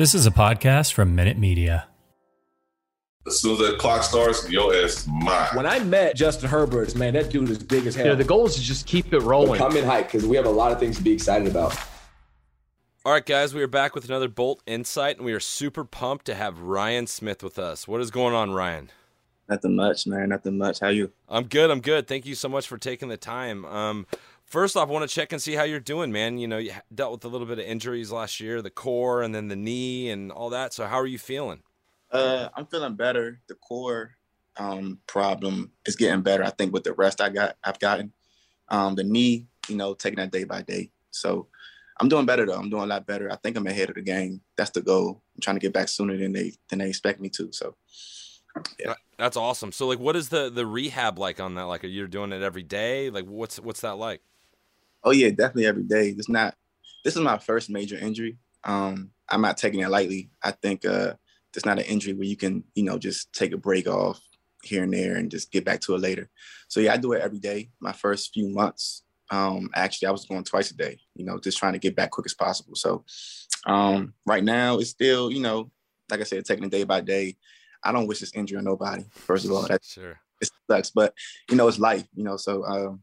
This is a podcast from Minute Media. As soon as that clock starts, your ass is mine. When I met Justin Herbert, man, that dude is big as hell. You know, the goal is to just keep it rolling. Come in hype because we have a lot of things to be excited about. All right, guys, we are back with another Bolt Insight, and we are super pumped to have Ryan Smith with us. What is going on, Ryan? Nothing much, man. Nothing much. How you? I'm good. I'm good. Thank you so much for taking the time. Um, First off, I want to check and see how you're doing, man. You know, you dealt with a little bit of injuries last year, the core and then the knee and all that. So how are you feeling? Uh, I'm feeling better. The core um, problem is getting better. I think with the rest I got, I've gotten. Um, the knee, you know, taking that day by day. So I'm doing better though. I'm doing a lot better. I think I'm ahead of the game. That's the goal. I'm trying to get back sooner than they than they expect me to. So yeah. That's awesome. So like what is the the rehab like on that? Like are you doing it every day? Like what's what's that like? Oh yeah, definitely every day. It's not. This is my first major injury. Um, I'm not taking it lightly. I think uh, it's not an injury where you can, you know, just take a break off here and there and just get back to it later. So yeah, I do it every day. My first few months, um, actually, I was going twice a day. You know, just trying to get back quick as possible. So um, right now, it's still, you know, like I said, taking it day by day. I don't wish this injury on nobody. First of all, that sure it sucks, but you know, it's life. You know, so um,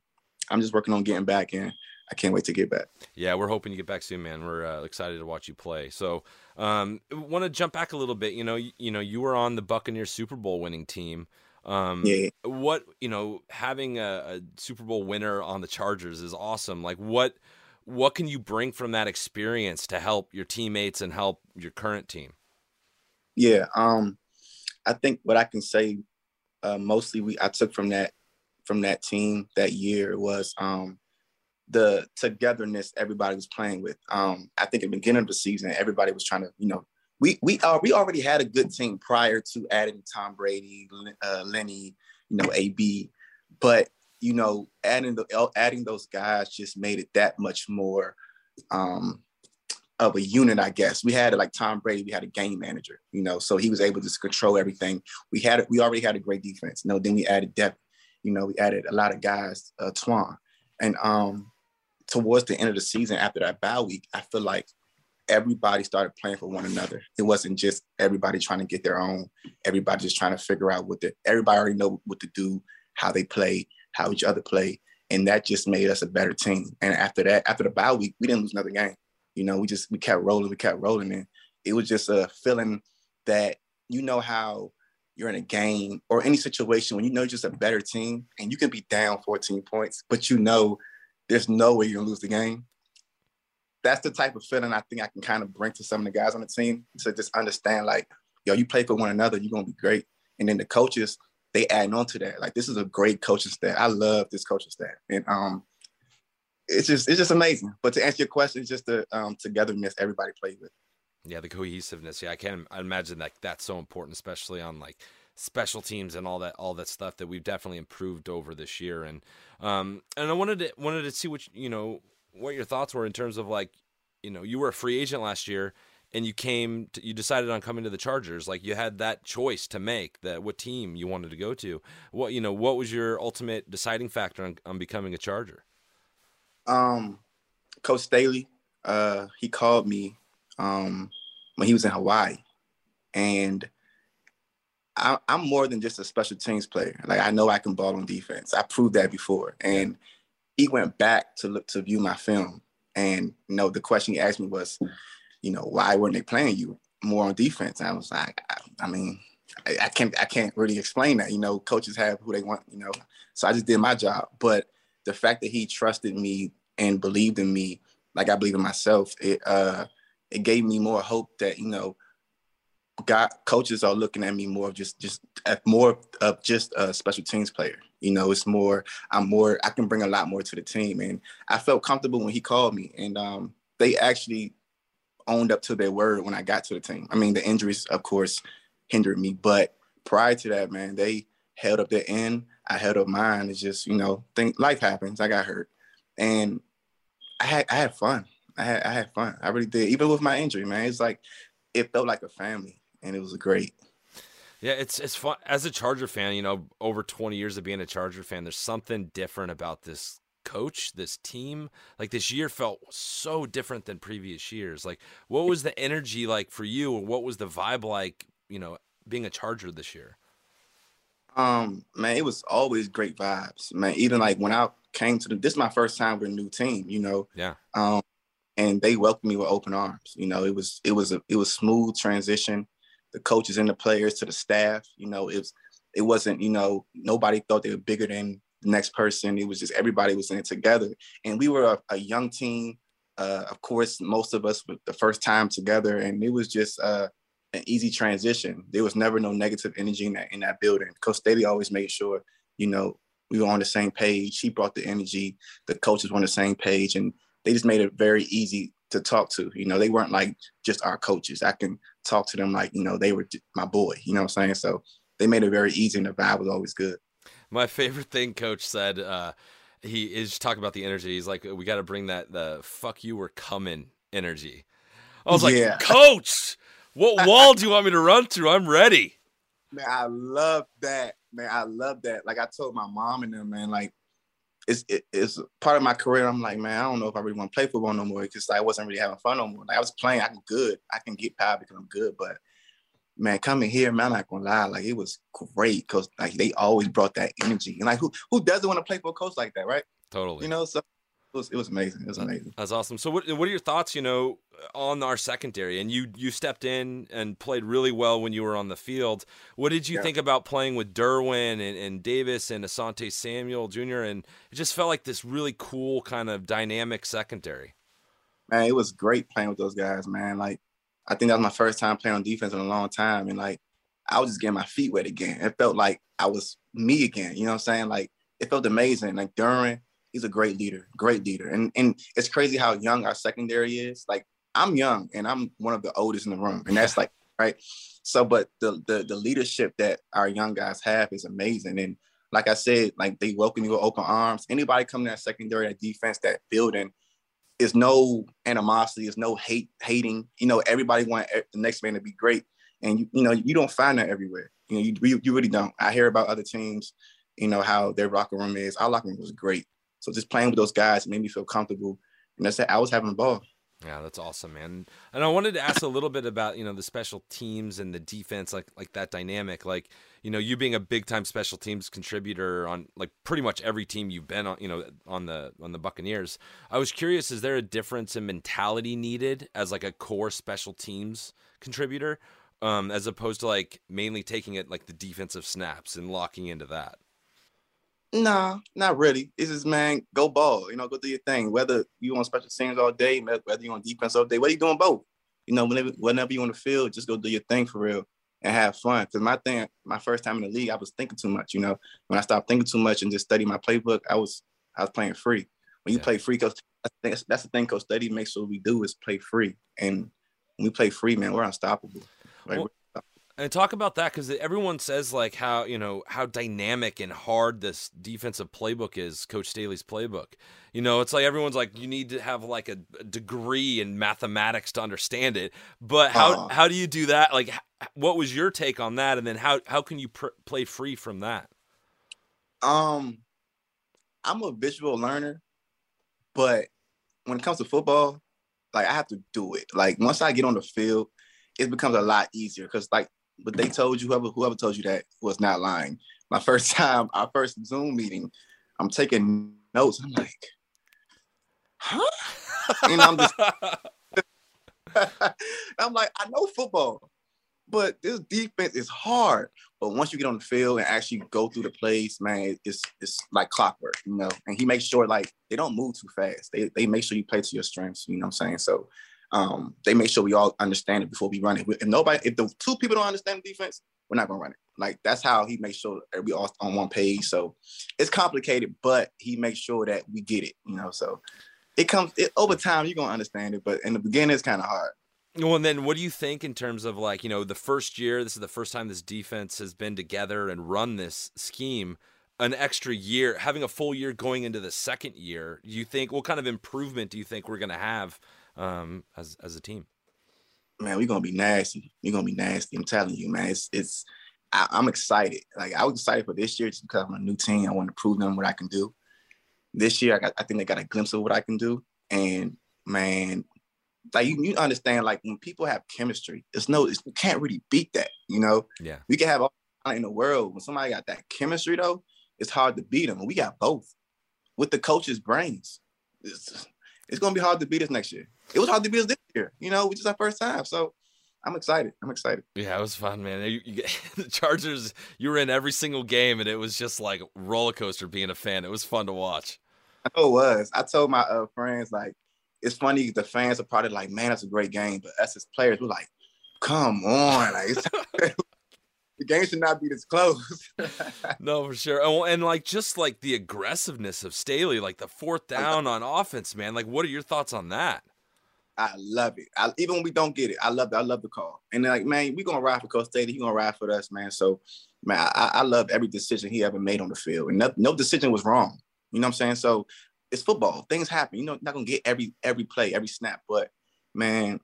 I'm just working on getting back and I can't wait to get back. Yeah, we're hoping you get back soon, man. We're uh, excited to watch you play. So, um, want to jump back a little bit. You know, you, you know, you were on the Buccaneers Super Bowl winning team. Um, yeah. What you know, having a, a Super Bowl winner on the Chargers is awesome. Like, what what can you bring from that experience to help your teammates and help your current team? Yeah, um, I think what I can say uh, mostly we I took from that from that team that year was um, the togetherness everybody was playing with. Um, I think at the beginning of the season, everybody was trying to, you know, we we uh, we already had a good team prior to adding Tom Brady, uh, Lenny, you know, AB, but you know, adding the adding those guys just made it that much more um, of a unit, I guess. We had like Tom Brady, we had a game manager, you know, so he was able to control everything. We had we already had a great defense. You know, then we added depth. You know, we added a lot of guys, uh, Twan, and um, towards the end of the season after that bye week, I feel like everybody started playing for one another. It wasn't just everybody trying to get their own. Everybody just trying to figure out what the everybody already know what to do, how they play, how each other play, and that just made us a better team. And after that, after the bye week, we didn't lose another game. You know, we just we kept rolling, we kept rolling, and it was just a feeling that you know how you're in a game or any situation when you know just a better team and you can be down 14 points, but you know there's no way you're gonna lose the game. That's the type of feeling I think I can kind of bring to some of the guys on the team to just understand, like, yo, you play for one another, you're gonna be great. And then the coaches, they add on to that. Like, this is a great coaching staff. I love this coaching staff, and um, it's just it's just amazing. But to answer your question, it's just the um, togetherness everybody plays with. Yeah, the cohesiveness. Yeah, I can I imagine that that's so important, especially on like special teams and all that all that stuff that we've definitely improved over this year. And um and I wanted to wanted to see what you know what your thoughts were in terms of like you know you were a free agent last year and you came to, you decided on coming to the Chargers. Like you had that choice to make that what team you wanted to go to. What you know, what was your ultimate deciding factor on, on becoming a Charger? Um, Coach Staley, uh, he called me um, when he was in Hawaii, and I, am more than just a special teams player. Like I know I can ball on defense. I proved that before, and he went back to look to view my film, and you know the question he asked me was, you know, why weren't they playing you more on defense? And I was like, I, I mean, I, I, can't I can't really explain that. You know, coaches have who they want. You know, so I just did my job. But the fact that he trusted me and believed in me, like I believe in myself, it uh, it gave me more hope that you know, God coaches are looking at me more of just just more of just a special teams player. You know, it's more I'm more I can bring a lot more to the team, and I felt comfortable when he called me, and um, they actually owned up to their word when I got to the team. I mean, the injuries, of course, hindered me, but prior to that, man, they held up their end. I held up mine. It's just, you know, think life happens. I got hurt, and I had I had fun. I had I had fun. I really did. Even with my injury, man, it's like it felt like a family, and it was great. Yeah, it's it's fun as a Charger fan. You know, over twenty years of being a Charger fan, there's something different about this coach, this team. Like this year felt so different than previous years. Like what was the energy like for you or what was the vibe like, you know, being a Charger this year? Um, man, it was always great vibes. Man, even like when I came to the this is my first time with a new team, you know. Yeah. Um, and they welcomed me with open arms. You know, it was it was a it was smooth transition. The coaches and the players to the staff, you know, it was it wasn't, you know, nobody thought they were bigger than the next person. It was just everybody was in it together. And we were a, a young team. Uh, of course, most of us were the first time together, and it was just uh, an easy transition. There was never no negative energy in that in that building. Coach Staley always made sure, you know, we were on the same page. He brought the energy. The coaches were on the same page, and they just made it very easy to talk to. You know, they weren't like just our coaches. I can talk to them like you know they were my boy. You know what I'm saying? So they made it very easy, and the vibe was always good. My favorite thing Coach said, uh, he is talking about the energy. He's like, we got to bring that the fuck you were coming energy. I was like, yeah. Coach, what wall do you want me to run through? I'm ready. Man, I love that. Man, I love that. Like I told my mom and them, man, like it's it, it's part of my career. I'm like, man, I don't know if I really want to play football no more because I wasn't really having fun no more. Like I was playing, I'm good. I can get power because I'm good, but man, coming here, man, I'm not gonna lie, like it was great because like they always brought that energy. And like who who doesn't want to play for a coach like that, right? Totally. You know, so was, it was amazing. It was amazing. That's awesome. So what what are your thoughts, you know, on our secondary? And you you stepped in and played really well when you were on the field. What did you yeah. think about playing with Derwin and, and Davis and Asante Samuel Jr. and it just felt like this really cool kind of dynamic secondary. Man, it was great playing with those guys, man. Like I think that was my first time playing on defense in a long time. And like, I was just getting my feet wet again. It felt like I was me again. You know what I'm saying? Like, it felt amazing. Like, Derwin, he's a great leader, great leader. And and it's crazy how young our secondary is. Like, I'm young and I'm one of the oldest in the room. And that's like, right. So, but the the the leadership that our young guys have is amazing. And like I said, like they welcome you with open arms. Anybody coming to that secondary, that defense, that building, is no animosity, is no hate, hating. You know, everybody want the next man to be great, and you, you know you don't find that everywhere. You know, you, you really don't. I hear about other teams, you know how their locker room is. Our locker room was great. So just playing with those guys made me feel comfortable, and that's it. I was having a ball. Yeah, that's awesome, man. And I wanted to ask a little bit about you know the special teams and the defense, like like that dynamic. Like you know, you being a big time special teams contributor on like pretty much every team you've been on, you know, on the on the Buccaneers. I was curious, is there a difference in mentality needed as like a core special teams contributor, um, as opposed to like mainly taking it like the defensive snaps and locking into that? Nah, not really. It's just man, go ball. You know, go do your thing. Whether you on special teams all day, whether you on defense all day, whether you doing both. You know, whenever whenever you on the field, just go do your thing for real and have fun. Because my thing, my first time in the league, I was thinking too much. You know, when I stopped thinking too much and just study my playbook, I was I was playing free. When you yeah. play free, because that's, that's the thing. Coach Staley makes sure we do is play free, and when we play free, man, we're unstoppable. Like, well, And talk about that because everyone says like how you know how dynamic and hard this defensive playbook is, Coach Staley's playbook. You know, it's like everyone's like you need to have like a, degree in mathematics to understand it. But how uh, how do you do that? Like, what was your take on that? And then how how can you pr- play free from that? Um, I'm a visual learner, but when it comes to football, like I have to do it. Like once I get on the field, it becomes a lot easier because like what they told you, whoever whoever told you that was not lying. My first time, our first Zoom meeting, I'm taking notes. I'm like, huh? And I'm just I'm like, I know football, but this defense is hard. But once you get on the field and actually go through the plays, man, it's it's like clockwork, you know. And he makes sure like they don't move too fast. They they make sure you play to your strengths. You know what I'm saying? So um, they make sure we all understand it before we run it. If nobody, if the two people don't understand the defense, we're not gonna run it. Like that's how he makes sure we all on one page. So it's complicated, but he makes sure that we get it. You know, so it comes it, over time. You're gonna understand it, but in the beginning, it's kind of hard. Well, and then what do you think in terms of like, you know, the first year, this is the first time this defense has been together and run this scheme, an extra year, having a full year going into the second year, you think what kind of improvement do you think we're going to have um, as as a team? Man, we're going to be nasty. We're going to be nasty. I'm telling you, man. It's it's I, am excited. Like I was excited for this year just because I'm a new team. I want to prove them what I can do. This year, I got I think they got a glimpse of what I can do. And man, like you, you understand, like when people have chemistry, it's no, it's, you can't really beat that, you know. Yeah, we can have all in the world. When somebody got that chemistry, though, it's hard to beat them. And we got both with the coach's brains. It's, it's gonna be hard to beat us next year. It was hard to beat us this year, you know, which is our first time. So I'm excited. I'm excited. Yeah, it was fun, man. You, you, the Chargers, you were in every single game, and it was just like roller coaster being a fan. It was fun to watch. I know it was. I told my uh, friends like it's funny the fans are probably like, man, that's a great game. But us as players, we're like, come on. Like the game should not be this close. no, for sure. And, and, like just like the aggressiveness of Staley, like the fourth down on offense, man. Like, what are your thoughts on that? I love it. I, even when we don't get it, I love it. I love the call. And like, man, we gonna ride for Coach Staley. He gonna ride for us, man. So, man, I, I love every decision he ever made on the field, and no, no decision was wrong. You know what I'm saying? So it's football. Things happen. You know, not gonna get every every play, every snap. But man,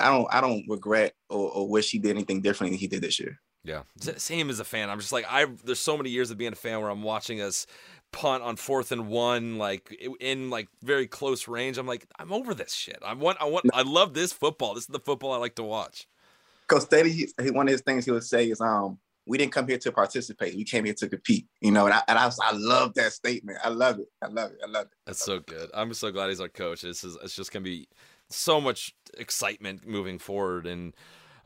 I don't I don't regret or, or wish he did anything different than he did this year. Yeah, same as a fan. I'm just like I. There's so many years of being a fan where I'm watching us punt on fourth and one, like in like very close range. I'm like, I'm over this shit. I want, I want, I love this football. This is the football I like to watch. Because Staley, one of his things he would say is, um, we didn't come here to participate. We came here to compete. You know, and I, and I, I love that statement. I love it. I love it. I love it. That's so good. I'm so glad he's our coach. This is it's just gonna be so much excitement moving forward. And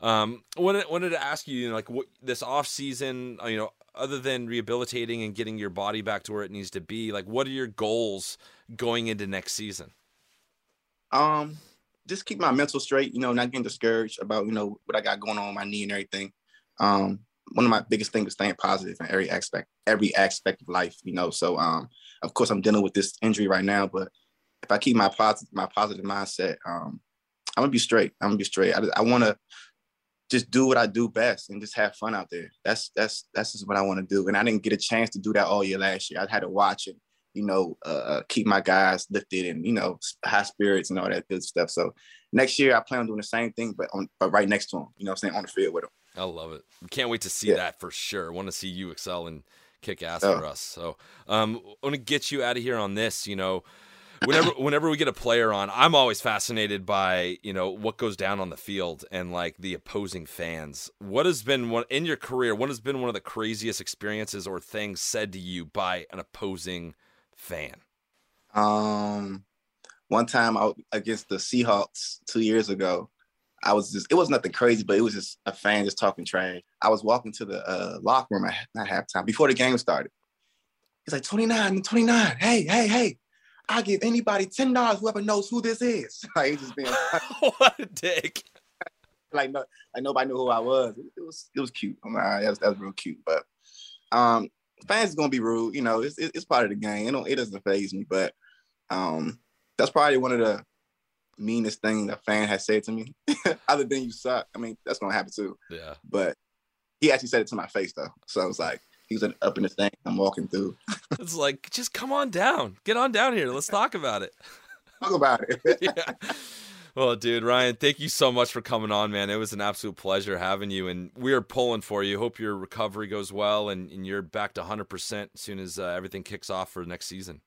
um, wanted wanted to ask you, you know, like what this off season, uh, you know, other than rehabilitating and getting your body back to where it needs to be, like what are your goals going into next season? Um, just keep my mental straight. You know, not getting discouraged about you know what I got going on my knee and everything. Um, one of my biggest things is staying positive in every aspect, every aspect of life, you know. So um, of course I'm dealing with this injury right now, but if I keep my positive my positive mindset, um, I'm gonna be straight. I'm gonna be straight. I, I wanna just do what I do best and just have fun out there. That's that's that's just what I want to do. And I didn't get a chance to do that all year last year. I had to watch it, you know, uh, uh, keep my guys lifted and you know high spirits and all that good stuff. So next year I plan on doing the same thing, but on but right next to them, you know, I'm saying on the field with them. I love it. Can't wait to see yeah. that for sure. Want to see you excel and kick ass oh. for us. So um, I want to get you out of here on this. You know, whenever whenever we get a player on, I'm always fascinated by you know what goes down on the field and like the opposing fans. What has been one in your career? What has been one of the craziest experiences or things said to you by an opposing fan? Um, one time out against the Seahawks two years ago, I was just, it was nothing crazy, but it was just a fan just talking trash. I was walking to the uh, locker room at not halftime before the game started. He's like, 29 29. Hey, hey, hey. I'll give anybody $10, whoever knows who this is. like, just being what a dick. like, no, like nobody knew who I was. It, was it was cute. I'm like, that was, that was real cute. But um, fans is gonna be rude. You know, it's it's part of the game. You know, it doesn't phase me. But um, that's probably one of the meanest thing a fan has said to me, other than you suck. I mean, that's gonna happen too. Yeah. But he actually said it to my face though. So I was like, he was up in the thing. I'm walking through. it's like, just come on down. Get on down here. Let's talk about it. Talk about it. yeah. Well, dude, Ryan, thank you so much for coming on, man. It was an absolute pleasure having you, and we are pulling for you. Hope your recovery goes well, and, and you're back to 100% as soon as uh, everything kicks off for next season.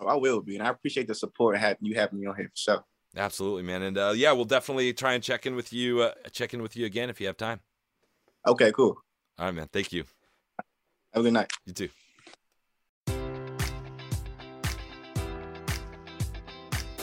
Oh, I will be, and I appreciate the support having you having me on here for sure. Absolutely, man, and uh, yeah, we'll definitely try and check in with you, uh, check in with you again if you have time. Okay, cool. All right, man. Thank you. Have a good night. You too.